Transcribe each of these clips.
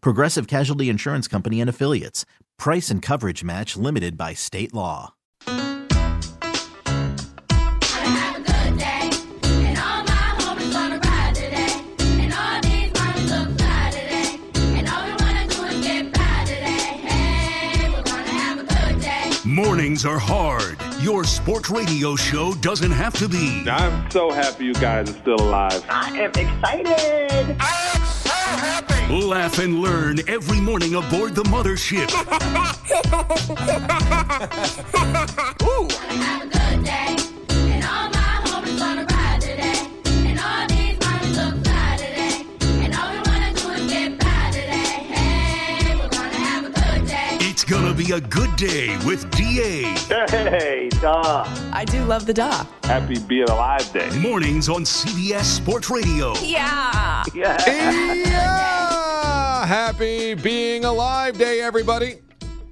Progressive Casualty Insurance Company and Affiliates. Price and coverage match limited by state law. have a good day. And all my homies wanna ride today. And all these mommies look fly today. And all we wanna do is get by today. Hey, we're gonna have a good day. Mornings are hard. Your sports radio show doesn't have to be. I'm so happy you guys are still alive. I am excited. Laugh and learn every morning aboard the mothership. Have a good day. It's a good day with DA. Hey, duh. I do love the da. Happy being alive day. Mornings on CBS Sports Radio. Yeah. Yeah! Happy being alive day, everybody.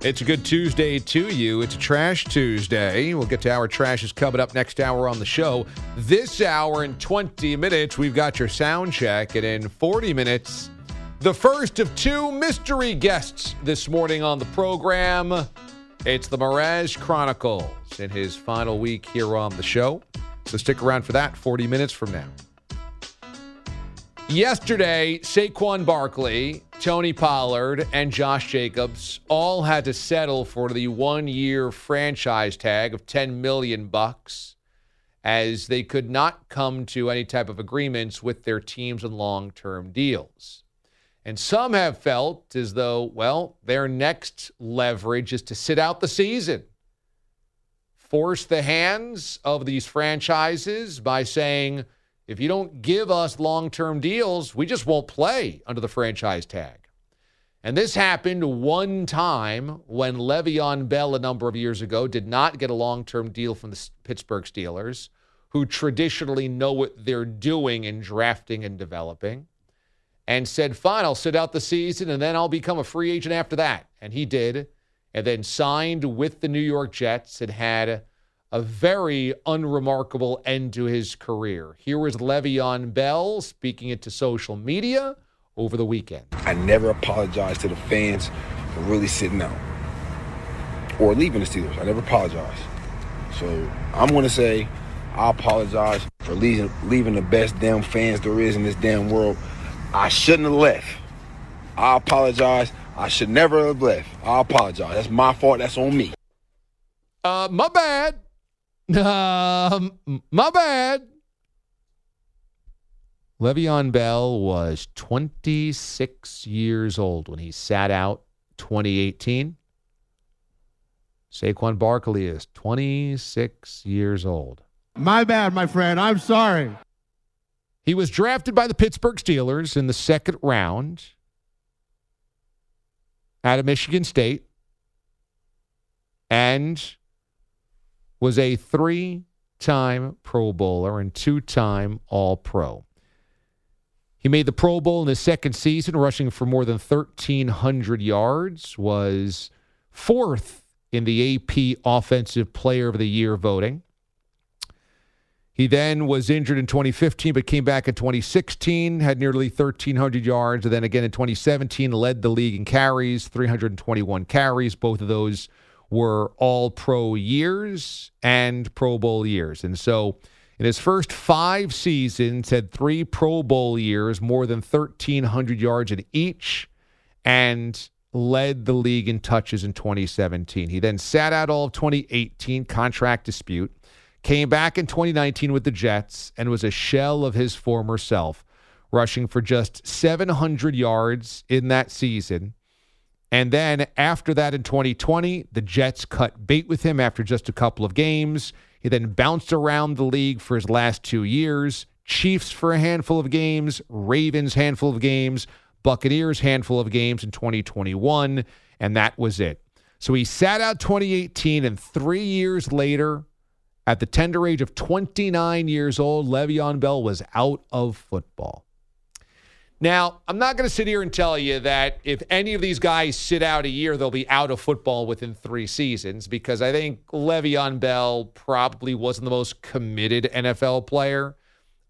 It's a good Tuesday to you. It's a Trash Tuesday. We'll get to our trashes coming up next hour on the show. This hour in 20 minutes, we've got your sound check, and in 40 minutes, the first of two mystery guests this morning on the program. It's the Mraz Chronicles in his final week here on the show. So stick around for that 40 minutes from now. Yesterday, Saquon Barkley, Tony Pollard, and Josh Jacobs all had to settle for the one-year franchise tag of 10 million bucks as they could not come to any type of agreements with their teams on long-term deals. And some have felt as though, well, their next leverage is to sit out the season. Force the hands of these franchises by saying, if you don't give us long term deals, we just won't play under the franchise tag. And this happened one time when Le'Veon Bell, a number of years ago, did not get a long term deal from the Pittsburgh Steelers, who traditionally know what they're doing in drafting and developing, and said, Fine, I'll sit out the season and then I'll become a free agent after that. And he did, and then signed with the New York Jets and had a very unremarkable end to his career. Here was Le'Veon Bell speaking it to social media over the weekend. I never apologize to the fans for really sitting out or leaving the Steelers. I never apologize. So I'm going to say I apologize for leaving, leaving the best damn fans there is in this damn world. I shouldn't have left. I apologize. I should never have left. I apologize. That's my fault. That's on me. Uh, my bad. Um, my bad. Le'Veon Bell was 26 years old when he sat out 2018. Saquon Barkley is 26 years old. My bad, my friend. I'm sorry. He was drafted by the Pittsburgh Steelers in the second round out of Michigan State and was a three time Pro Bowler and two time All Pro. He made the Pro Bowl in his second season, rushing for more than 1,300 yards, was fourth in the AP Offensive Player of the Year voting. He then was injured in 2015, but came back in 2016, had nearly 1,300 yards. And then again in 2017, led the league in carries, 321 carries. Both of those were all pro years and Pro Bowl years. And so in his first five seasons, had three Pro Bowl years, more than 1,300 yards in each, and led the league in touches in 2017. He then sat out all of 2018, contract dispute, came back in 2019 with the Jets, and was a shell of his former self, rushing for just 700 yards in that season. And then after that in 2020, the Jets cut bait with him after just a couple of games. He then bounced around the league for his last two years. Chiefs for a handful of games, Ravens handful of games, Buccaneers handful of games in 2021, and that was it. So he sat out 2018, and three years later, at the tender age of 29 years old, Le'Veon Bell was out of football. Now, I'm not going to sit here and tell you that if any of these guys sit out a year, they'll be out of football within three seasons because I think Le'Veon Bell probably wasn't the most committed NFL player.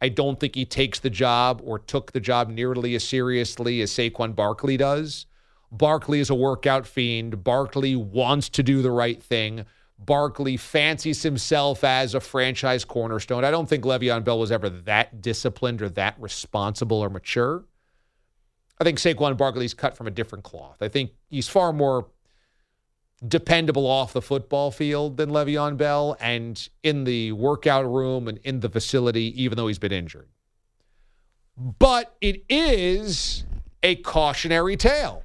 I don't think he takes the job or took the job nearly as seriously as Saquon Barkley does. Barkley is a workout fiend. Barkley wants to do the right thing. Barkley fancies himself as a franchise cornerstone. I don't think Le'Veon Bell was ever that disciplined or that responsible or mature. I think Saquon Barkley's cut from a different cloth. I think he's far more dependable off the football field than Le'Veon Bell and in the workout room and in the facility, even though he's been injured. But it is a cautionary tale.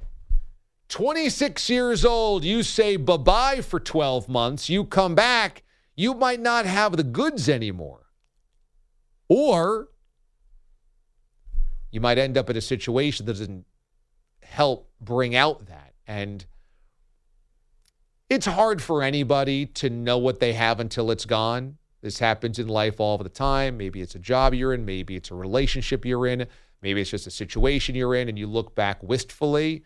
26 years old, you say bye bye for 12 months, you come back, you might not have the goods anymore. Or you might end up in a situation that doesn't help bring out that. And it's hard for anybody to know what they have until it's gone. This happens in life all the time. Maybe it's a job you're in, maybe it's a relationship you're in, maybe it's just a situation you're in, and you look back wistfully.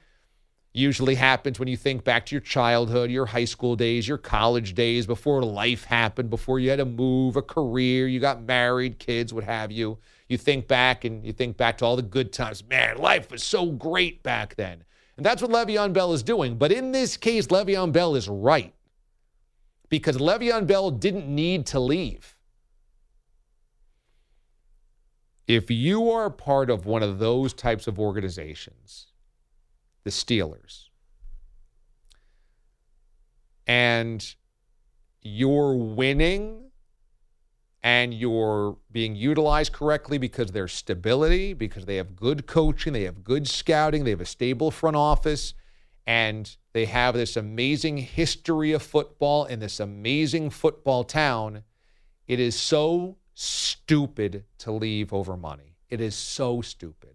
Usually happens when you think back to your childhood, your high school days, your college days, before life happened, before you had to move, a career, you got married, kids, what have you. You think back and you think back to all the good times. Man, life was so great back then. And that's what Le'Veon Bell is doing. But in this case, Le'Veon Bell is right because Le'Veon Bell didn't need to leave. If you are part of one of those types of organizations, the Steelers, and you're winning and you're being utilized correctly because there's stability, because they have good coaching, they have good scouting, they have a stable front office, and they have this amazing history of football in this amazing football town. It is so stupid to leave over money. It is so stupid.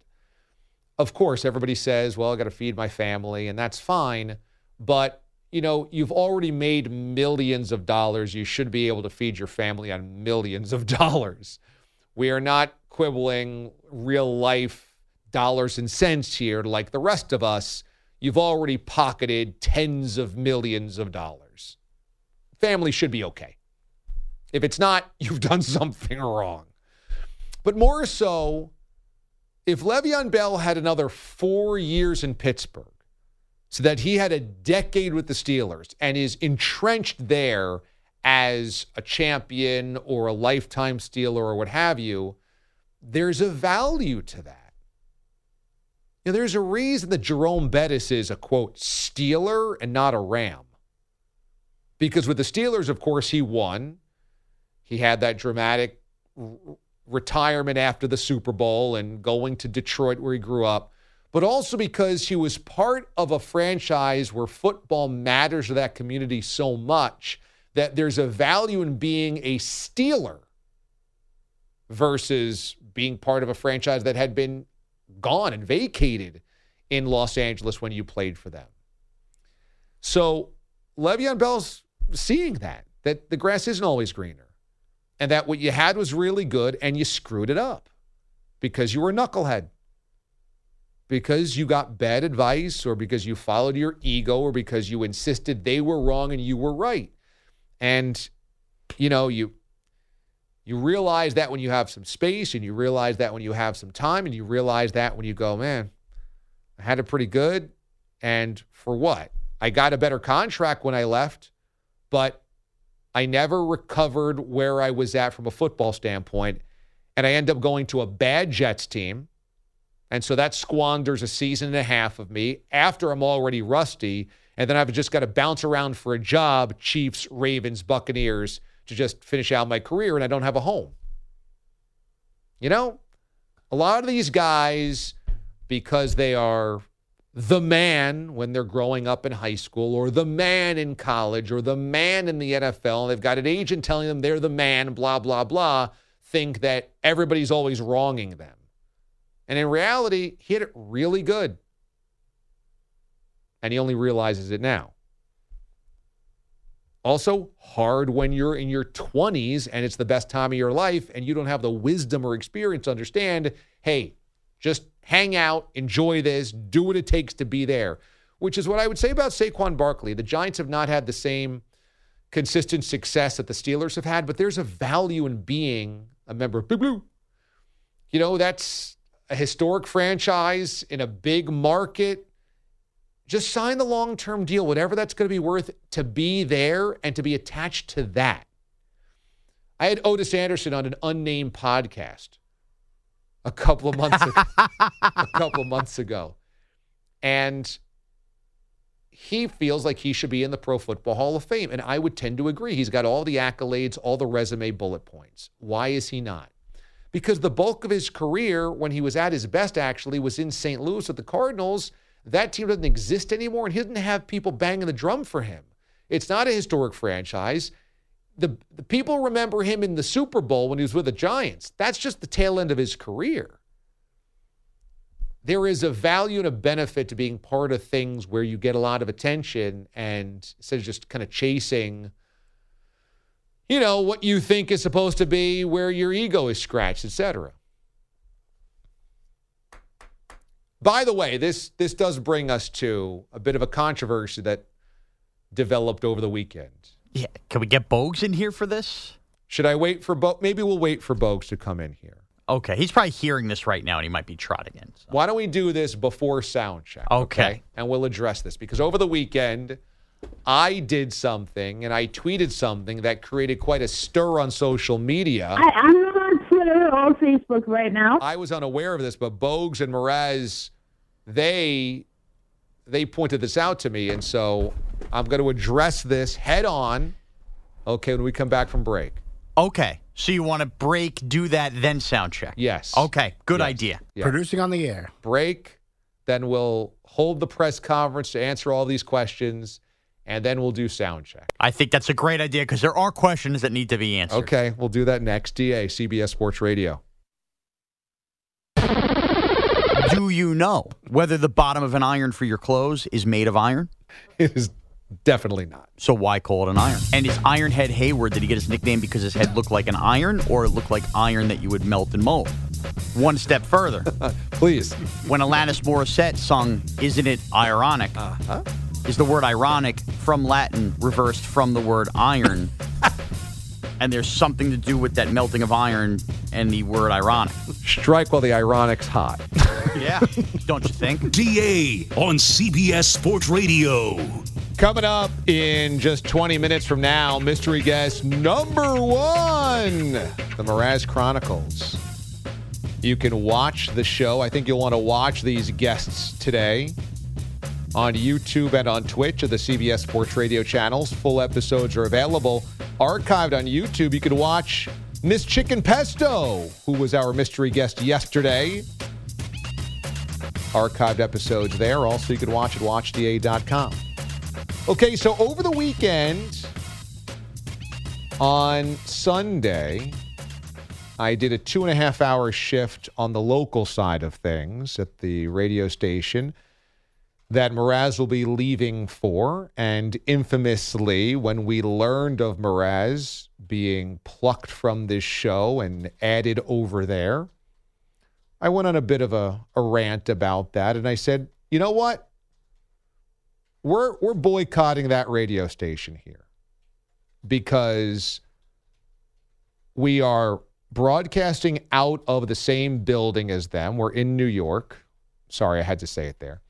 Of course, everybody says, well, I got to feed my family, and that's fine. But you know, you've already made millions of dollars. You should be able to feed your family on millions of dollars. We are not quibbling real life dollars and cents here like the rest of us. You've already pocketed tens of millions of dollars. Family should be okay. If it's not, you've done something wrong. But more so, if Le'Veon Bell had another four years in Pittsburgh, so that he had a decade with the Steelers and is entrenched there as a champion or a lifetime Steeler or what have you, there's a value to that. There's a reason that Jerome Bettis is a quote Steeler and not a Ram. Because with the Steelers, of course, he won. He had that dramatic retirement after the Super Bowl and going to Detroit where he grew up but also because he was part of a franchise where football matters to that community so much that there's a value in being a Steeler versus being part of a franchise that had been gone and vacated in Los Angeles when you played for them. So Le'Veon Bell's seeing that, that the grass isn't always greener and that what you had was really good and you screwed it up because you were a knucklehead because you got bad advice or because you followed your ego or because you insisted they were wrong and you were right. And you know, you you realize that when you have some space and you realize that when you have some time and you realize that when you go, man, I had it pretty good and for what? I got a better contract when I left, but I never recovered where I was at from a football standpoint and I end up going to a bad Jets team And so that squanders a season and a half of me after I'm already rusty. And then I've just got to bounce around for a job, Chiefs, Ravens, Buccaneers, to just finish out my career. And I don't have a home. You know, a lot of these guys, because they are the man when they're growing up in high school, or the man in college, or the man in the NFL, and they've got an agent telling them they're the man, blah, blah, blah, think that everybody's always wronging them. And in reality, he hit it really good. And he only realizes it now. Also, hard when you're in your 20s and it's the best time of your life and you don't have the wisdom or experience to understand hey, just hang out, enjoy this, do what it takes to be there, which is what I would say about Saquon Barkley. The Giants have not had the same consistent success that the Steelers have had, but there's a value in being a member of Blue Blue. You know, that's a historic franchise in a big market. Just sign the long term deal, whatever that's going to be worth, to be there and to be attached to that. I had Ottis Anderson on an unnamed podcast a couple of months ago, a couple of months ago. And he feels like he should be in the Pro Football Hall of Fame. And I would tend to agree. He's got all the accolades, all the resume bullet points. Why is he not? Because the bulk of his career, when he was at his best, actually, was in St. Louis with the Cardinals. That team doesn't exist anymore, and he doesn't have people banging the drum for him. It's not a historic franchise. The, the people remember him in the Super Bowl when he was with the Giants. That's just the tail end of his career. There is a value and a benefit to being part of things where you get a lot of attention and instead of just kind of chasing you know what you think is supposed to be where your ego is scratched etc by the way this this does bring us to a bit of a controversy that developed over the weekend Yeah, can we get Bogues in here for this? should i wait for bo maybe we'll wait for bogues to come in here Okay, he's probably hearing this right now, and he might be trotting in. so. Why don't we do this before sound check? Okay. And we'll address this because over the weekend, I did something and I tweeted something that created quite a stir on social media. I, I'm on Twitter or Facebook right now. I was unaware of this, but Bogues and Mraz, they they pointed this out to me, and so I'm going to address this head on. Okay, when we come back from break. Okay, so you want to break, do that, then sound check? Yes. Okay, good Yes. idea. Yeah. Producing on the air. break. Then we'll hold the press conference to answer all these questions, and then we'll do sound check. I think that's a great idea because there are questions that need to be answered. Okay, we'll do that next. DA, CBS Sports Radio. Do you know whether the bottom of an iron for your clothes is made of iron? It is definitely not. So why call it an iron? And is Ironhead Heyward, did he get his nickname because his head looked like an iron or it looked like iron that you would melt and mold? One step further. Please. When Alanis Morissette sung Isn't It Ironic, Uh-huh. is the word ironic from Latin reversed from the word iron. and there's something to do with that melting of iron and the word ironic. Strike while the ironic's hot. Yeah, don't you think? DA on CBS Sports Radio. Coming up in just 20 minutes from now, mystery guest number one, the Mraz Chronicles. You can watch the show. I think you'll want to watch these guests today on YouTube and on Twitch of the CBS Sports Radio channels. Full episodes are available archived on YouTube. You can watch Miss Chicken Pesto, who was our mystery guest yesterday. Archived episodes there. Also, you can watch at watchda.com. Okay, so over the weekend on Sunday, I did a two and a half hour shift on the local side of things at the radio station that Mraz will be leaving for. And infamously, when we learned of Mraz being plucked from this show and added over there, I went on a bit of a, a rant about that. And I said, you know what? We're, we're boycotting that radio station here because we are broadcasting out of the same building as them. We're in New York. Sorry, I had to say it there.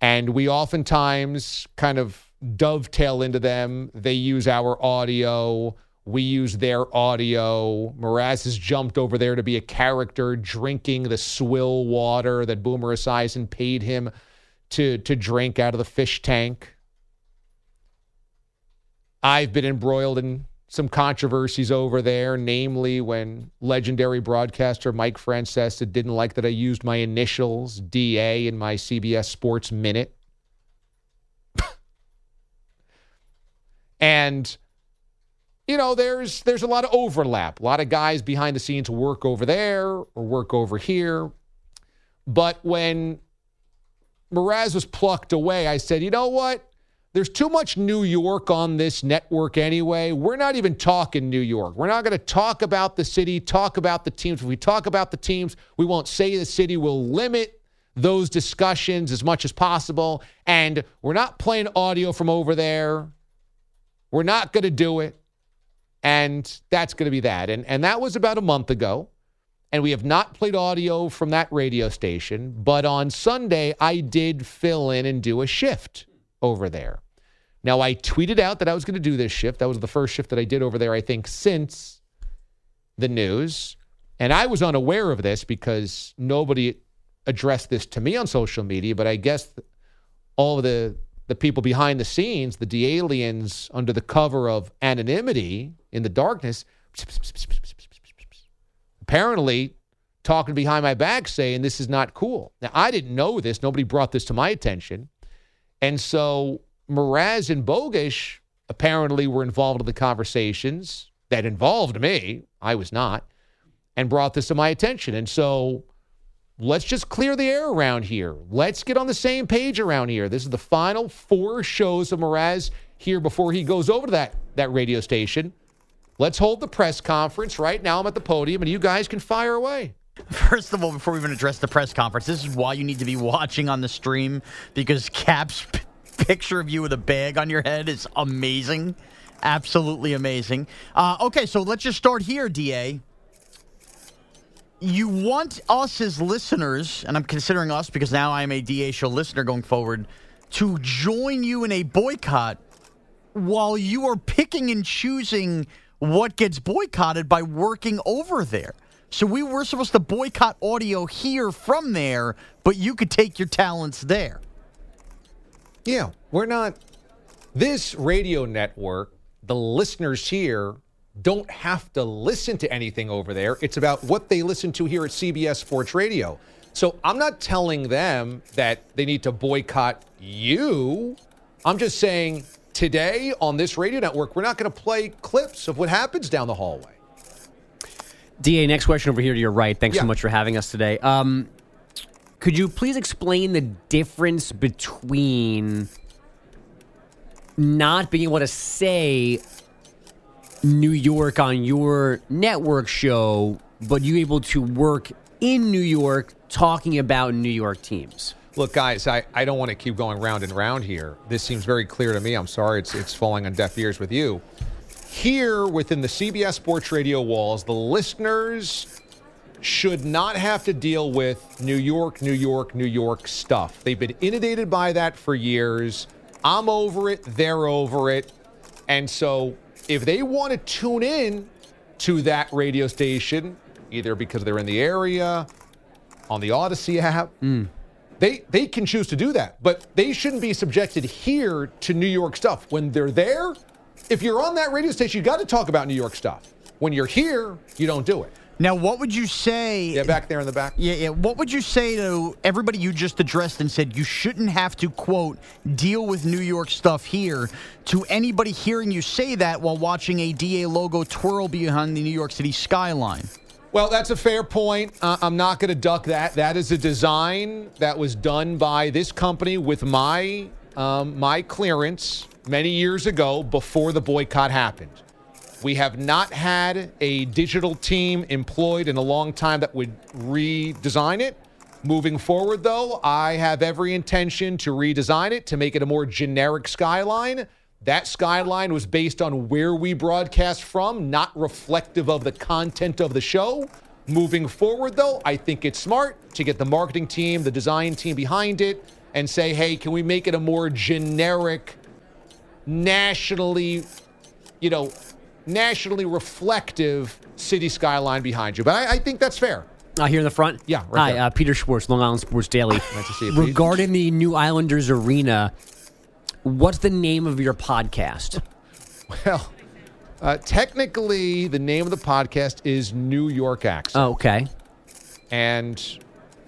And we oftentimes kind of dovetail into them. They use our audio. We use their audio. Mraz has jumped over there to be a character drinking the swill water that Boomer Esiason paid him to, to drink out of the fish tank. I've been embroiled in some controversies over there, namely when legendary broadcaster Mike Francesa didn't like that I used my initials, DA, in my CBS Sports Minute. and you know, there's there's a lot of overlap. A lot of guys behind the scenes work over there or work over here. But when Mraz was plucked away, I said, you know what? There's too much New York on this network anyway. We're not even talking New York. We're not going to talk about the city, talk about the teams. If we talk about the teams, we won't say the city. We'll limit those discussions as much as possible. And we're not playing audio from over there. We're not going to do it. And that's going to be that. And, and that was about a month ago. And we have not played audio from that radio station. But on Sunday, I did fill in and do a shift over there. Now, I tweeted out that I was going to do this shift. That was the first shift that I did over there, I think, since the news. And I was unaware of this because nobody addressed this to me on social media. But I guess all the, the people behind the scenes, the D aliens under the cover of anonymity in the darkness, apparently talking behind my back saying this is not cool. Now, I didn't know this. Nobody brought this to my attention. And so Mraz and Bogusch apparently were involved in the conversations that involved me. I was not, and brought this to my attention. And so let's just clear the air around here. Let's get on the same page around here. This is the final four shows of Mraz here before he goes over to that, that radio station. Let's hold the press conference. Right now, I'm at the podium, and you guys can fire away. First of all, before we even address the press conference, this is why you need to be watching on the stream because Cap's picture of you with a bag on your head is amazing. Absolutely amazing. Uh, okay, so let's just start here, DA. You want us as listeners, and I'm considering us because now I'm a DA show listener going forward, to join you in a boycott while you are picking and choosing what gets boycotted by working over there. So we were supposed to boycott audio here from there, but you could take your talents there. Yeah, we're not. This radio network, the listeners here don't have to listen to anything over there. It's about what they listen to here at CBS Sports Radio. So I'm not telling them that they need to boycott you. I'm just saying today on this radio network, we're not going to play clips of what happens down the hallway. Da, next question over here to your right. Thanks Yeah. so much for having us today. Um, could you please explain the difference between not being able to say New York on your network show, but you able to work in New York talking about New York teams? Look, guys, I, I don't want to keep going round and round here. This seems very clear to me. I'm sorry it's, it's falling on deaf ears with you. Here within the CBS Sports Radio walls, the listeners should not have to deal with New York, New York, New York stuff. They've been inundated by that for years. I'm over it, they're over it. And so if they want to tune in to that radio station, either because they're in the area, on the Audacy app, hmm. they they can choose to do that, but they shouldn't be subjected here to New York stuff. When they're there, if you're on that radio station, you got to talk about New York stuff. When you're here, you don't do it. Now, what would you say? Yeah, back there in the back. Yeah, yeah. What would you say to everybody you just addressed and said you shouldn't have to, quote, deal with New York stuff here? To anybody hearing you say that while watching a DA logo twirl behind the New York City skyline? Well, that's a fair point. Uh, I'm not going to duck that. That is a design that was done by this company with my um, my clearance many years ago before the boycott happened. We have not had a digital team employed in a long time that would redesign it. Moving forward, though, I have every intention to redesign it to make it a more generic skyline. That skyline was based on where we broadcast from, not reflective of the content of the show. Moving forward, though, I think it's smart to get the marketing team, the design team behind it, and say, hey, can we make it a more generic, nationally, you know, nationally reflective city skyline behind you. But I, I think that's fair. Uh, here in the front? Yeah, right Hi, there. uh, Peter Schwartz, Long Island Sports Daily. Nice to see you. Regarding the new Islanders arena, what's the name of your podcast? Well, uh, technically, the name of the podcast is New York Accent. Oh, okay. And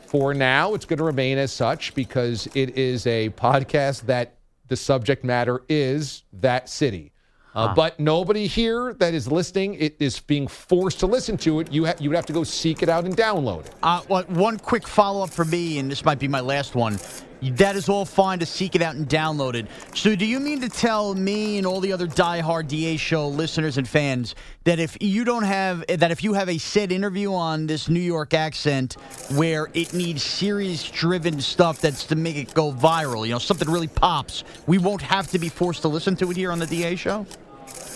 for now, it's going to remain as such because it is a podcast that the subject matter is that city. Uh, But nobody here that is listening it is being forced to listen to it. You ha- you would have to go seek it out and download it. Uh, well, one quick follow up for me, and this might be my last one. That is all fine to seek it out and download it. So, do you mean to tell me and all the other diehard DA show listeners and fans that if you don't have that if you have a said interview on this New York accent where it needs series driven stuff that's to make it go viral, you know, something really pops, we won't have to be forced to listen to it here on the DA show?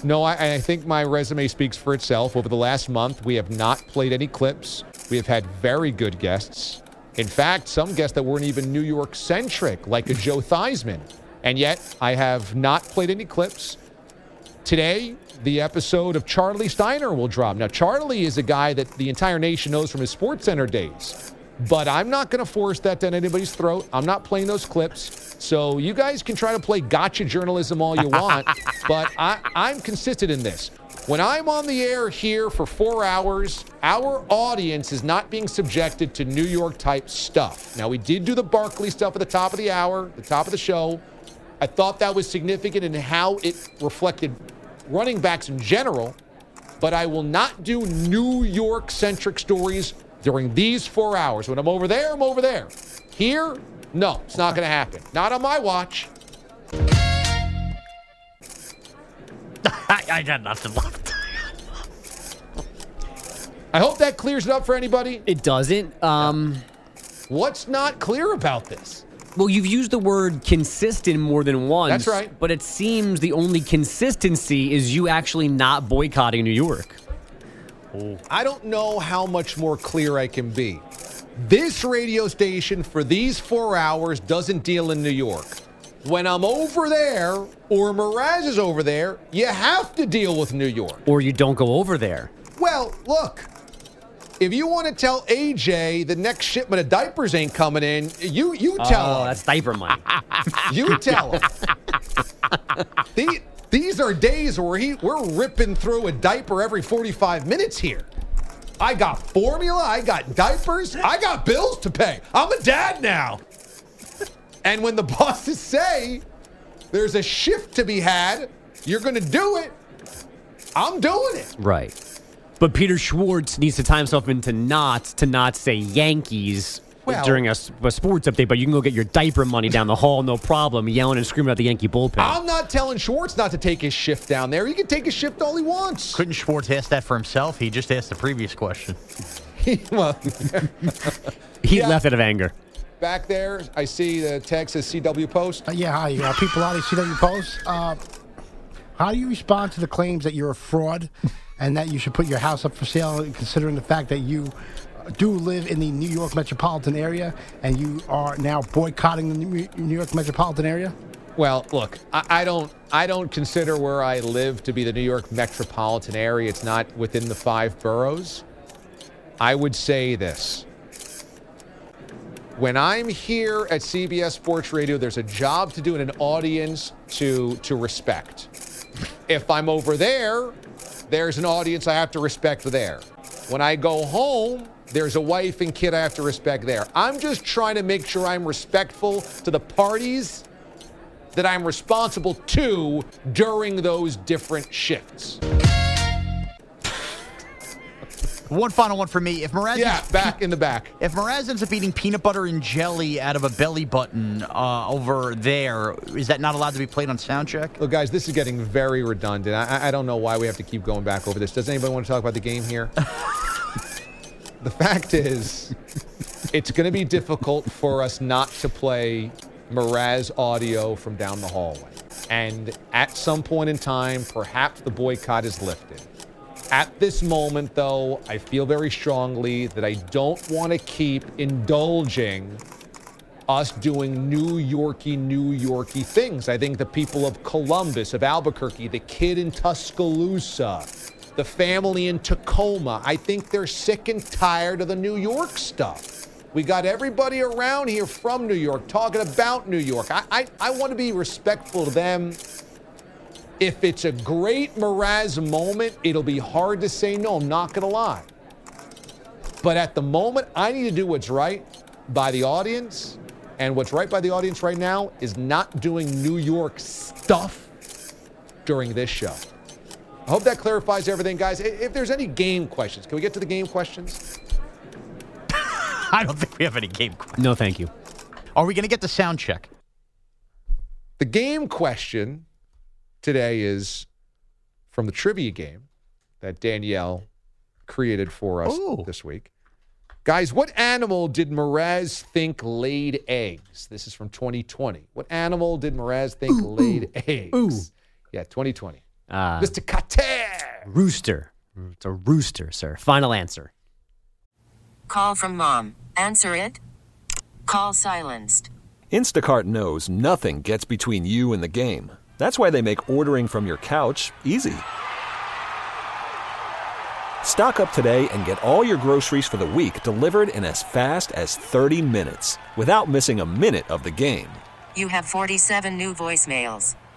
No, I, I think my resume speaks for itself. Over the last month, we have not played any clips. We have had very good guests. In fact, some guests that weren't even New York centric, like a Joe Theismann. And yet, I have not played any clips. Today, the episode of Charlie Steiner will drop. Now, Charlie is a guy that the entire nation knows from his Sports Center days. But I'm not going to force that down anybody's throat. I'm not playing those clips. So you guys can try to play gotcha journalism all you want, but I, I'm consistent in this. When I'm on the air here for four hours, our audience is not being subjected to New York type stuff. Now, we did do the Barkley stuff at the top of the hour, the top of the show. I thought that was significant in how it reflected running backs in general, but I will not do New York centric stories during these four hours. When I'm over there, I'm over there. Here, no, it's not going to happen. Not on my watch. I, I got nothing left. I hope that clears it up for anybody. It doesn't. Um, What's not clear about this? Well, you've used the word consistent more than once. That's right. But it seems the only consistency is you actually not boycotting New York. I don't know how much more clear I can be. This radio station for these four hours doesn't deal in New York. When I'm over there or Mraz is over there, you have to deal with New York. Or you don't go over there. Well, look, if you want to tell AJ the next shipment of diapers ain't coming in, you you tell oh, him. that's diaper money. You tell him. these are days where he we're ripping through a diaper every 45 minutes here. I got formula, I got diapers, I got bills to pay. I'm a dad now. And when the bosses say there's a shift to be had, you're going to do it. I'm doing it. right. But Peter Schwartz needs to tie himself into knots to not say Yankees Well- during a sports update, but you can go get your diaper money down the hall, no problem, yelling and screaming at the Yankee bullpen. I'm not telling Schwartz not to take his shift down there. He can take his shift all he wants. Couldn't Schwartz ask that for himself? He just asked the previous question. well, he yeah. left out of anger. back there, I see the Texas CW Post. Uh, yeah, hi. Uh, people out of CW Post. Uh, how do you respond to the claims that you're a fraud and that you should put your house up for sale, considering the fact that you do live in the New York metropolitan area and you are now boycotting the New York metropolitan area? Well, look, I, I don't I don't consider where I live to be the New York metropolitan area. It's not within the five boroughs. I would say this. When I'm here at CBS Sports Radio, there's a job to do and an audience to to respect. If I'm over there, there's an audience I have to respect there. When I go home, there's a wife and kid I have to respect there. I'm just trying to make sure I'm respectful to the parties that I'm responsible to during those different shifts. One final one for me. If Mraz Yeah, back in the back. If Mraz ends up eating peanut butter and jelly out of a belly button uh, over there, is that not allowed to be played on soundcheck? Look, guys, this is getting very redundant. I, I don't know why we have to keep going back over this. Does anybody want to talk about the game here? the fact is, it's going to be difficult for us not to play Mraz audio from down the hallway. And at some point in time, perhaps the boycott is lifted. At this moment, though, I feel very strongly that I don't want to keep indulging us doing New Yorky, New Yorky things. I think the people of Columbus, of Albuquerque, the kid in Tuscaloosa, the family in Tacoma, I think they're sick and tired of the New York stuff. We got everybody around here from New York talking about New York. I, I, I want to be respectful to them. If it's a great Mraz moment, it'll be hard to say no. I'm not going to lie. But at the moment, I need to do what's right by the audience. And what's right by the audience right now is not doing New York stuff during this show. I hope that clarifies everything, guys. If there's any game questions, can we get to the game questions? I don't think we have any game questions. No, thank you. Are we going to get the sound check? The game question today is from the trivia game that Danielle created for us this week. Guys, what animal did Mraz think laid eggs? This is from 2020. What animal did Mraz think laid eggs? Yeah, 2020. Uh, Mr. Kater. Rooster. It's a rooster, sir. Final answer. Call from mom. Answer it. Call silenced. Instacart knows nothing gets between you and the game. That's why they make ordering from your couch easy. Stock up today and get all your groceries for the week delivered in as fast as 30 minutes without missing a minute of the game. You have 47 new voicemails.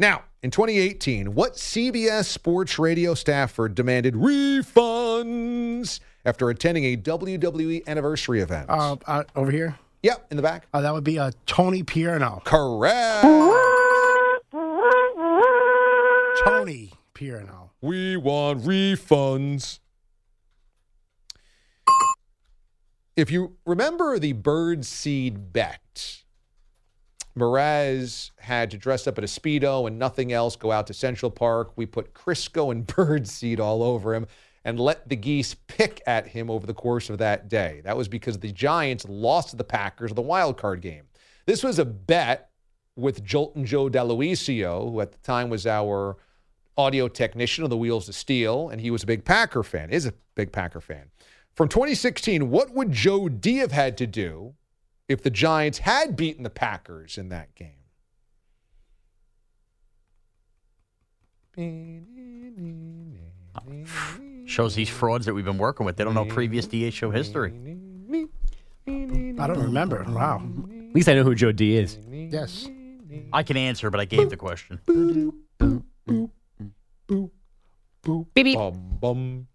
Now, in 2018, what CBS Sports Radio staffer demanded refunds after attending a WWE anniversary event? Uh, uh, over here? Yep, in the back. Uh, that would be uh, Tony Pierno. Correct. Tony Pierno. We want refunds. If you remember the bird seed bet, Mraz had to dress up at a Speedo and nothing else, go out to Central Park. We put Crisco and birdseed all over him and let the geese pick at him over the course of that day. That was because the Giants lost to the Packers in the wild card game. This was a bet with Jolton Joe DeLuisio, who at the time was our audio technician of the Wheels of Steel, and he was a big Packer fan, is a big Packer fan. From 2016, what would Joe D have had to do if the Giants had beaten the Packers in that game? Shows these frauds that we've been working with. They don't know previous DA show history. I don't remember. Wow. At least I know who Joe D is. Yes. I can answer, but I gave the question. Beep, Bum, bum.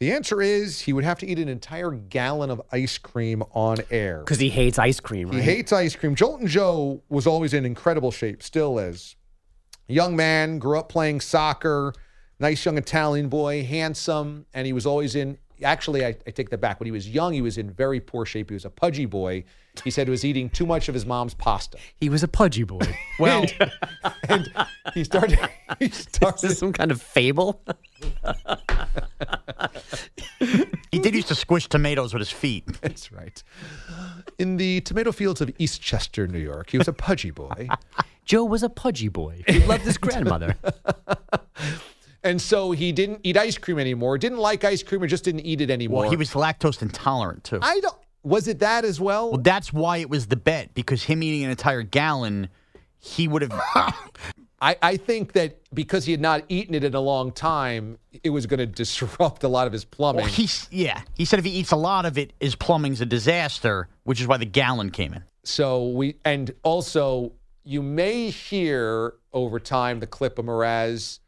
The answer is he would have to eat an entire gallon of ice cream on air. Because he hates ice cream, right? He hates ice cream. Jolton Joe was always in incredible shape, still is. Young man, grew up playing soccer, nice young Italian boy, handsome, and he was always in. Actually, I, I take that back. When he was young, he was in very poor shape. He was a pudgy boy. He said he was eating too much of his mom's pasta. He was a pudgy boy. Well, and he started. He started. Is this some kind of fable? He did used to squish tomatoes with his feet. That's right. In the tomato fields of Eastchester, New York, he was a pudgy boy. Joe was a pudgy boy He loved his grandmother. And so he didn't eat ice cream anymore, didn't like ice cream, or just didn't eat it anymore. Well, he was lactose intolerant too. I don't. Was it that as well? Well, that's why it was the bet because him eating an entire gallon, he would have. I, I think that because he had not eaten it in a long time, it was going to disrupt a lot of his plumbing. Well, yeah. He said if he eats a lot of it, his plumbing's a disaster, which is why the gallon came in. So we and also you may hear over time the clip of Mraz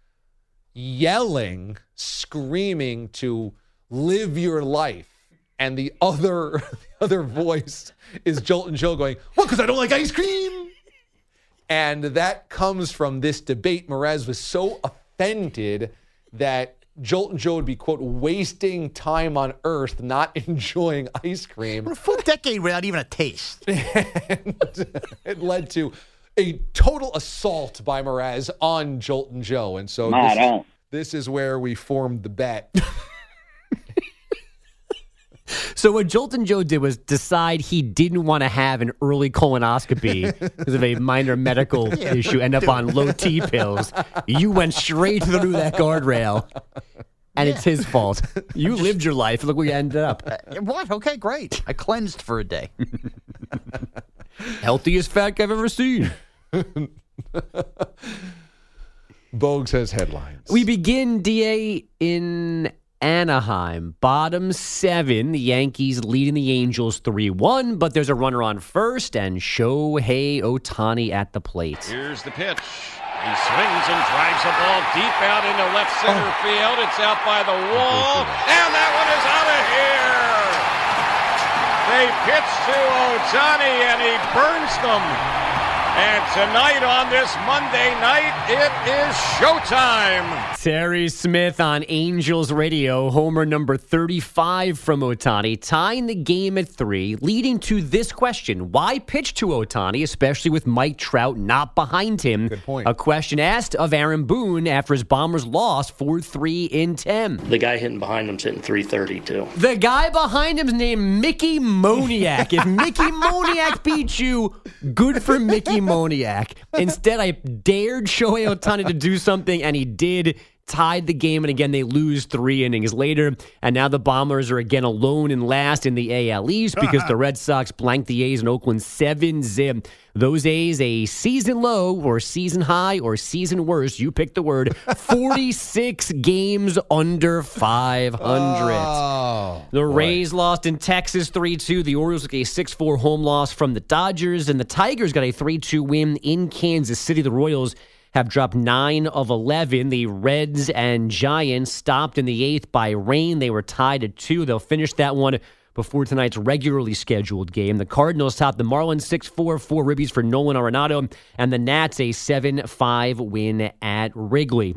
yelling, screaming to live your life. And the other the other voice is Jolton Joe going, Well, because I don't like ice cream. And that comes from this debate. Mraz was so offended that Jolton Joe would be, quote, wasting time on earth not enjoying ice cream. For a full decade without even a taste. it led to a total assault by Mraz on Jolton Joe. And so Nah, this, this is where we formed the bet. So what Jolton Joe did was decide he didn't want to have an early colonoscopy because of a minor medical Yeah, issue, end up on low T pills. You went straight through that guardrail, and it's his fault. You lived your life. Look where you ended up. Uh, what? Okay, great. I cleansed for a day. Healthiest fat I've ever seen. Bogusch's headlines. We begin DA in Anaheim. Bottom seven. The Yankees leading the Angels 3 1, but there's a runner on first, and Shohei Ohtani at the plate. Here's the pitch. He swings and drives a ball deep out into left center oh. field. It's out by the wall, and that one is out of here. They pitch to Ohtani, and he burns them. And tonight on this Monday night, it is showtime. Terry Smith on Angels Radio, homer number 35 from Ohtani, tying the game at three, leading to this question Why pitch to Ohtani, especially with Mike Trout not behind him? Good point. A question asked of Aaron Boone after his Bombers lost 4 3 in 10. The guy hitting behind him's hitting 332. The guy behind him's named Mickey Moniak. if Mickey Moniak beats you, good for Mickey Moniak. Instead, I dared Shohei Ohtani to do something, and he did. Tied the game, and again, they lose three innings later. And now the Bombers are again alone in last in the AL East because the Red Sox blanked the A's in Oakland 7 zip. Those A's, a season low or season high or season worst, you pick the word, 46 games under 500. Oh, The Rays lost in Texas 3 2. The Orioles took a 6 4 home loss from the Dodgers. And the Tigers got a 3 2 win in Kansas City. The Royals have dropped 9 of 11. The Reds and Giants stopped in the eighth by rain. They were tied at 2. They'll finish that one before tonight's regularly scheduled game. The Cardinals topped the Marlins 6 4, four ribbies for Nolan Arenado. And the Nats a 7 5 win at Wrigley.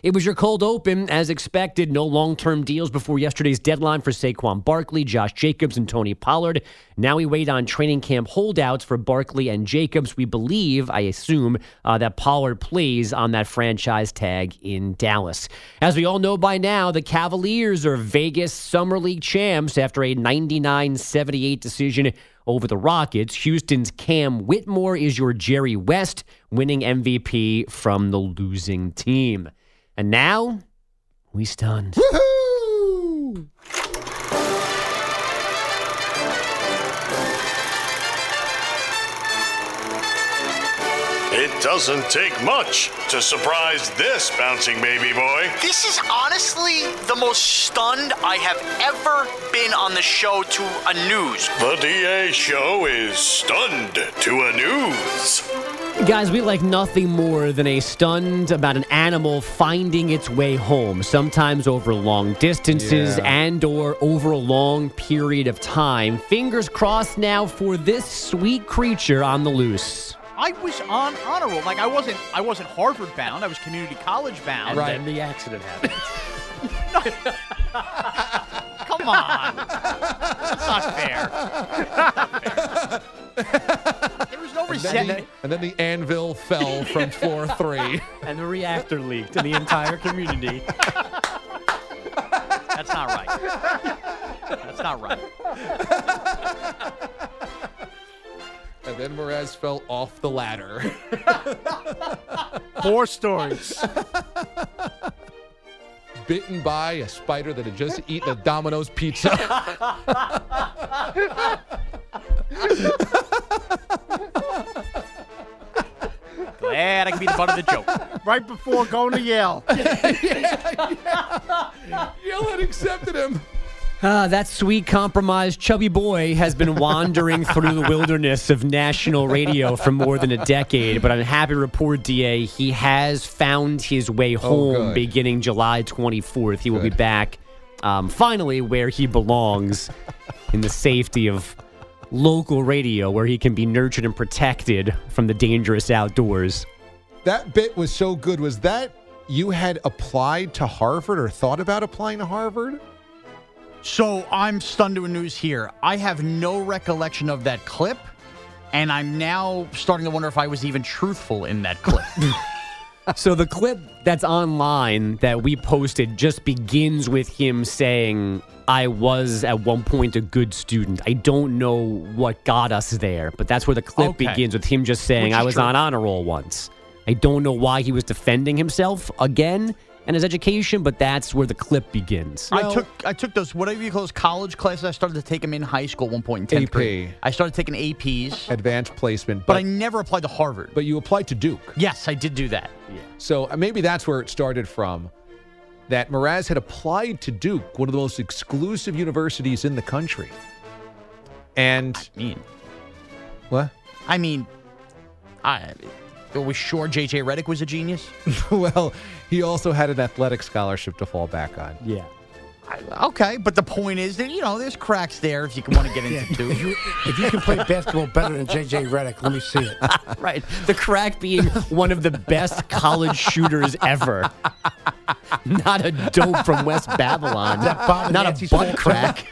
It was your cold open, as expected. No long term deals before yesterday's deadline for Saquon Barkley, Josh Jacobs, and Tony Pollard. Now we wait on training camp holdouts for Barkley and Jacobs. We believe, I assume, uh, that Pollard plays on that franchise tag in Dallas. As we all know by now, the Cavaliers are Vegas Summer League champs after a 99 78 decision over the Rockets. Houston's Cam Whitmore is your Jerry West, winning MVP from the losing team. And now, we stunned. It doesn't take much to surprise this bouncing baby boy. This is honestly the most stunned I have ever been on the show to a news. The DA show is stunned to a news. Guys, we like nothing more than a stunned about an animal finding its way home, sometimes over long distances Yeah. and or over a long period of time. Fingers crossed now for this sweet creature on the loose. I was on honor roll. Like I wasn't I wasn't Harvard bound. I was community college bound. And then the accident happened. Come on. That's not fair. Not fair. And then, resentment. and then the anvil fell from floor three. and the reactor leaked to the entire community. That's not right. That's not right. And then Mraz fell off the ladder. Four stories. Bitten by a spider that had just eaten a Domino's pizza. Glad I can be the butt of the joke. right before going to Yale. Yale had accepted him. Ah, that sweet compromised chubby boy has been wandering through the wilderness of national radio for more than a decade, but I'm happy to report, DA, he has found his way home good. beginning July 24th. He will be back um, finally where he belongs in the safety of local radio, where he can be nurtured and protected from the dangerous outdoors. That bit was so good. Was that you had applied to Harvard or thought about applying to Harvard? So I'm stunned to news here. I have no recollection of that clip, and I'm now starting to wonder if I was even truthful in that clip. So the clip that's online that we posted just begins with him saying, I was at one point a good student. I don't know what got us there, but that's where the clip Okay. begins with him just saying, Which I was true. on honor roll once. I don't know why he was defending himself again and his education, but that's where the clip begins. I took I took those whatever you call those college classes. I started to take them in high school at one point in tenth AP. grade. I started taking APs, Advanced placement, but but I never applied to Harvard. but you applied to Duke. Yes, I did do that. Yeah. So uh, maybe that's where it started from. That Mraz had applied to Duke, one of the most exclusive universities in the country. And I mean, what? I mean, I are we sure JJ Redick was a genius? well, he also had an athletic scholarship to fall back on. Yeah. Okay, but the point is that you know there's cracks there if you want to get into If you, if you can play basketball better than JJ Redick, let me see it. right. The crack being one of the best college shooters ever. Not a dope from West Babylon. Not Nancy a butt crack.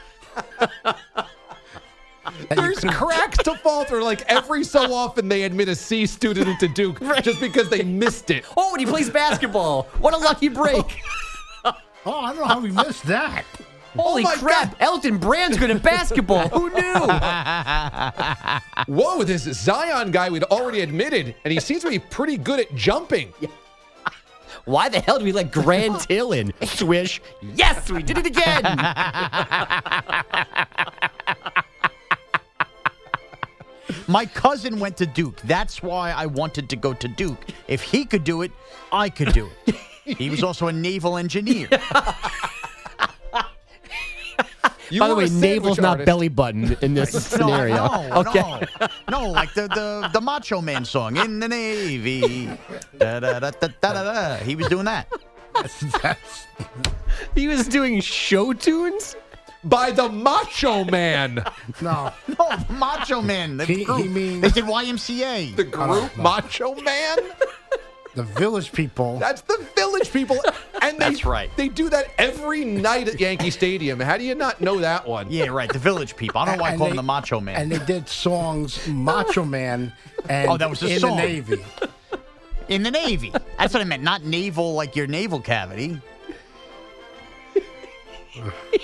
There's cracks to falter. Like every so often, they admit a C student into Duke just because they missed it. Oh, and he plays basketball. What a lucky break. Oh, I don't know how we missed that. Holy oh my crap. Elton Brand's good at basketball. Who knew? Whoa, this Zion guy we'd already admitted, and he seems to be pretty good at jumping. Why the hell did we let Grant Hill in? Swish. Yes, we did it again. My cousin went to Duke. That's why I wanted to go to Duke. If he could do it, I could do it. He was also a naval engineer. You By the way, navel's sandwich not artist. belly button in this scenario. No, no, okay. no, no, like the, the the Macho Man song in the Navy. Da, da, da, da, da, da, da. He was doing that. That's, that's, He was doing show tunes? by the Macho Man. no. No, Macho Man. The He- he means- they did YMCA. The group Macho Man. The village people. That's the Village People, and they, That's right. They do that every night at Yankee Stadium. How do you not know that one? yeah, right. The Village People. I don't know why I call they- him the Macho Man. And they did songs Macho Man and Oh, that was a in song. the Navy. in the Navy. That's what I meant. Not naval like your naval cavity.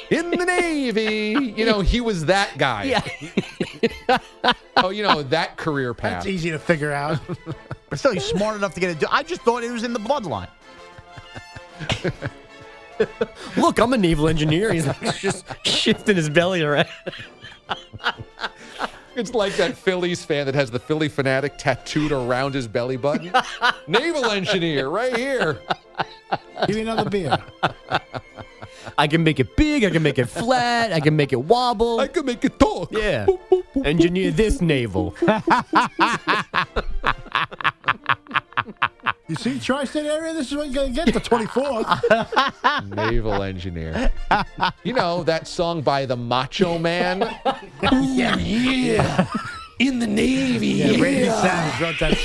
In the Navy, you know, he was that guy. Yeah. Oh, you know that career path. That's easy to figure out. But still, he's smart enough to get it. I just thought it was in the bloodline. Look, I'm a naval engineer. He's like just shifting his belly around. It's like that Phillies fan that has the Phillie Phanatic tattooed around his belly button. Naval engineer, right here. Give me another beer. I can make it big. I can make it flat. I can make it wobble. I can make it talk. yeah. Engineer this naval. You see, tri-state area. This is what you're gonna get. The 24th. Naval engineer. You know that song by the Macho Man? yeah, yeah. In the Navy. Yeah, Randy Savage wrote that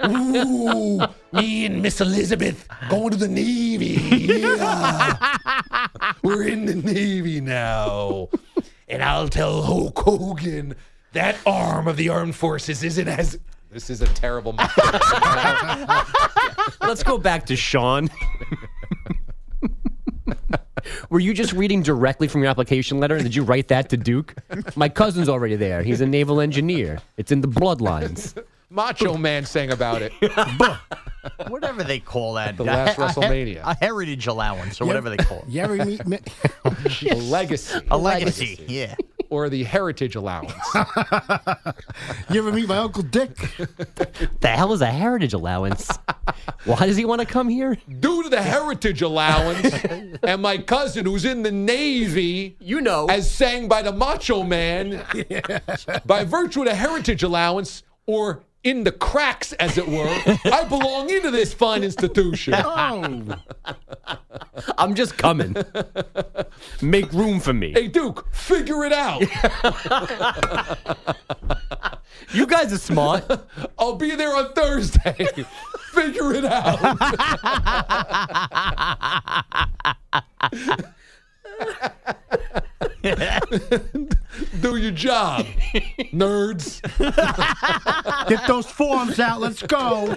song. Ooh, me and Miss Elizabeth going to the Navy. Yeah. We're in the Navy now. And I'll tell Hulk Hogan that arm of the armed forces isn't as. This is a terrible. Moment. Let's go back to Sean. Were you just reading directly from your application letter? And did you write that to Duke? My cousin's already there. He's a naval engineer. It's in the bloodlines. Macho Man sang about it. Whatever they call that. The last A- a- WrestleMania. A, heritage allowance or whatever they call it. You ever meet? me- A legacy. A legacy. Yeah. Or the heritage allowance. you ever meet my uncle Dick? The hell is a heritage allowance? Why does he want to come here? Due to the heritage allowance and my cousin who's in the Navy, you know, as sang by the Macho Man, by virtue of the heritage allowance, or in the cracks, as it were, I belong into this fine institution. Oh. I'm just coming. Make room for me. Hey, Duke, figure it out. You guys are smart. I'll be there on Thursday. figure it out. Do your job, nerds. Get those forms out. Let's go.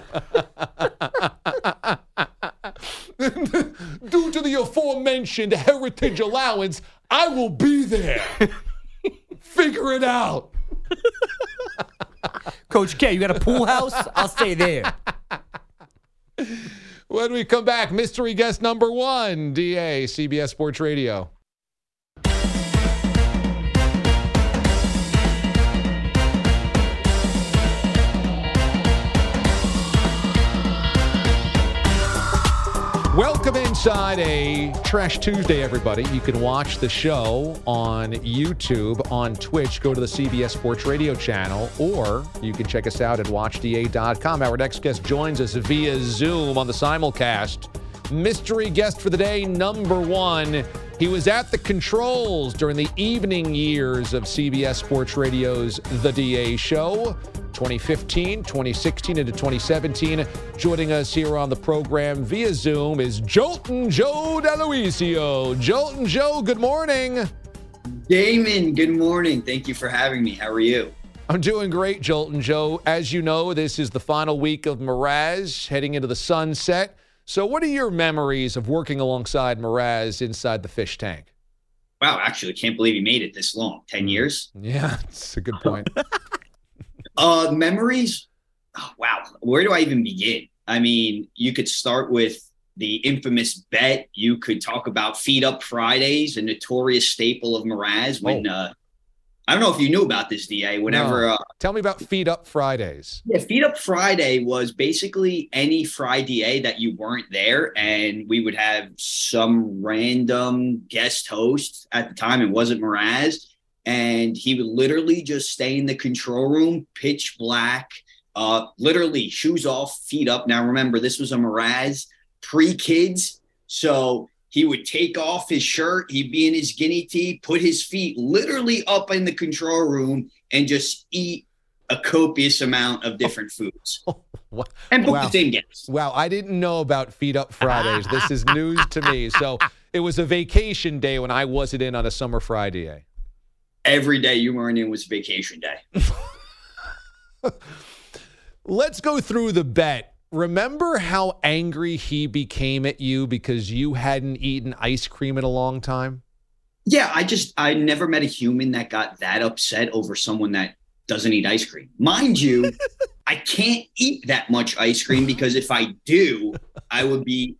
Due to the aforementioned heritage allowance, I will be there. Figure it out. Coach K, you got a pool house? I'll stay there. When we come back, mystery guest number one, DA, CBS Sports Radio. Inside a Trash Tuesday, everybody. You can watch the show on YouTube, on Twitch. Go to the CBS Sports Radio channel, or you can check us out at watchda.com. Our next guest joins us via Zoom on the simulcast. Mystery guest for the day, number one. He was at the controls during the evening years of CBS Sports Radio's The DA Show. 2015, 2016, into 2017. Joining us here on the program via Zoom is Jolton Joe D'Aloisio. Jolton Joe, good morning. Damon, good morning. Thank you for having me. How are you? I'm doing great, Jolton Joe. As you know, this is the final week of Mraz, heading into the sunset. So, what are your memories of working alongside Mraz inside the fish tank? Wow, actually, can't believe you made it this long. 10 mm-hmm. years? Yeah, it's a good point. Uh, memories. Oh, wow, where do I even begin? I mean, you could start with the infamous bet. You could talk about Feed Up Fridays, a notorious staple of Mraz. When uh, I don't know if you knew about this, Da. Whenever No. uh, Tell me about Feed Up Fridays. Yeah, Feed Up Friday was basically any Friday that you weren't there, and we would have some random guest host at the time. It wasn't Mraz, and he would literally just stay in the control room, pitch black, uh, literally shoes off, feet up. Now remember, this was a Mraz pre kids, so he would take off his shirt, he'd be in his guinea tee, put his feet literally up in the control room, and just eat a copious amount of different foods. And book Wow. the same guests. Wow, I didn't know about Feed Up Fridays. this is news to me. So, it was a vacation day when I wasn't in on a summer Friday. Every day you weren't in was vacation day. Let's go through the bet. Remember how angry he became at you because you hadn't eaten ice cream in a long time? Yeah, I just I never met a human that got that upset over someone that doesn't eat ice cream. Mind you, I can't eat that much ice cream because if I do, I would be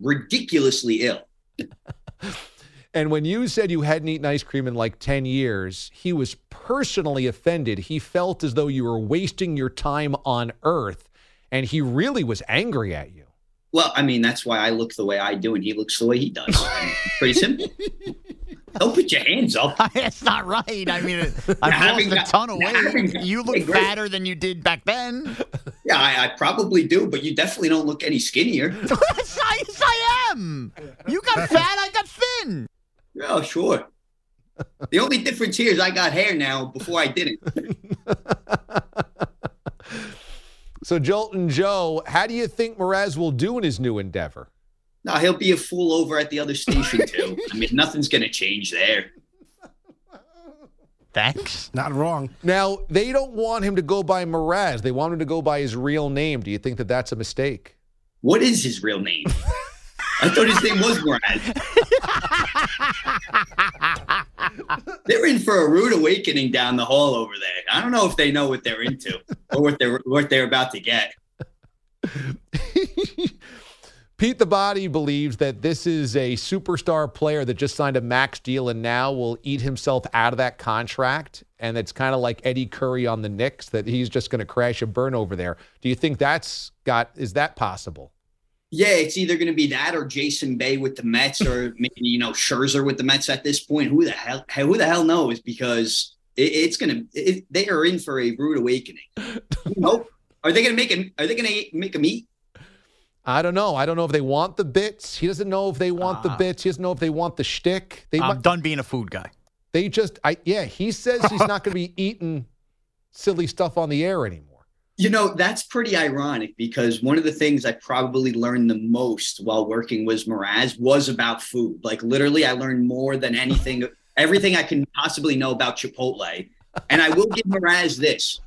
ridiculously ill. And when you said you hadn't eaten ice cream in like 10 years, he was personally offended. He felt as though you were wasting your time on earth, and he really was angry at you. Well, I mean, that's why I look the way I do and he looks the way he does. It's pretty simple. Don't put your hands up. It's not right. I mean, I've having lost a that- ton of weight. having- You look great. fatter than you did back then. Yeah, I, I probably do, but you definitely don't look any skinnier. yes, I, yes, I am. You got fat, I got thin. Oh, sure. The only difference here is I got hair now before I didn't. So, Jolton Joe, how do you think Mraz will do in his new endeavor? No, he'll be a fool over at the other station too. I mean, nothing's gonna change there. Thanks. Not wrong. Now, they don't want him to go by Mraz. They want him to go by his real name. Do you think that that's a mistake? What is his real name? I thought his name was Brad. they're in for a rude awakening down the hall over there. I don't know if they know what they're into or what they're what they're about to get. Pete the Body believes that this is a superstar player that just signed a max deal and now will eat himself out of that contract. And it's kind of like Eddie Curry on the Knicks, that he's just going to crash and burn over there. Do you think that's got, is that possible? Yeah, it's either going to be that or Jason Bay with the Mets, or maybe you know Scherzer with the Mets at this point. Who the hell? Who the hell knows? Because it, it's going to they are in for a rude awakening. nope. Are they going to make him? Are they going to make him eat? I don't know. I don't know if they want the bits. He doesn't know if they want the ah. bits. He doesn't know if they want the shtick. They I'm might- done being a food guy. They just, I yeah. He says he's not going to be eating silly stuff on the air anymore. You know, that's pretty ironic because one of the things I probably learned the most while working with Mraz was about food. Like literally, I learned more than anything, everything I can possibly know about Chipotle. And I will give Mraz this.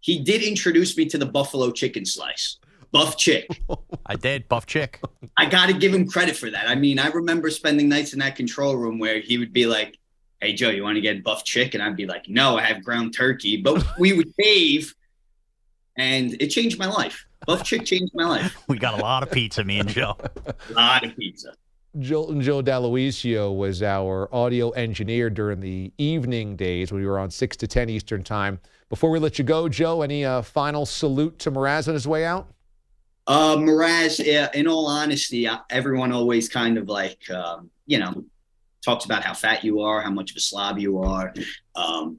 He did introduce me to the buffalo chicken slice. Buff chick. I did, buff chick. I got to give him credit for that. I mean, I remember spending nights in that control room where he would be like, Hey, Joe, you want to get buff chick? And I'd be like, No, I have ground turkey. But we would shave, and it changed my life. Buff chick changed my life. We got a lot of pizza, me and Joe. A lot of pizza. Jolton Joe D'Aloisio was our audio engineer during the evening days when we were on 6 to 10 Eastern Time. Before we let you go, Joe, any uh, final salute to Mraz on his way out? Uh, Mraz, yeah, in all honesty, everyone always kind of like, um, you know, talks about how fat you are, how much of a slob you are. Um,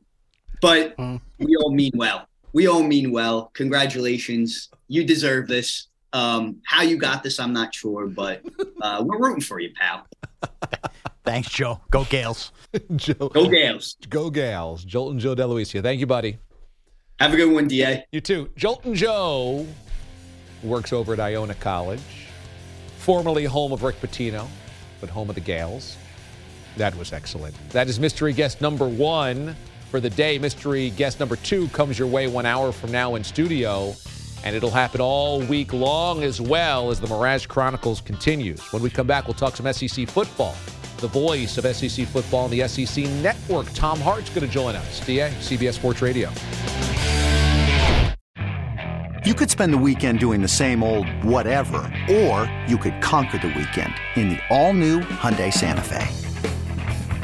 but we all mean well. We all mean well. Congratulations. You deserve this. Um, how you got this, I'm not sure, but uh, we're rooting for you, pal. Thanks, Joe. Go Gaels. Joe. Go Gaels. Go Gals. Jolton Joe D'Aloisio. Thank you, buddy. Have a good one, DA. You too. Jolton Joe works over at Iona College, formerly home of Rick Pitino, but home of the Gaels. That was excellent. That is mystery guest number one for the day. Mystery guest number two comes your way one hour from now in studio, and it'll happen all week long as well as the Mraz Chronicles continues. When we come back, we'll talk some SEC football. The voice of SEC football and the SEC network, Tom Hart's going to join us. DA, CBS Sports Radio. You could spend the weekend doing the same old whatever, or you could conquer the weekend in the all-new Hyundai Santa Fe.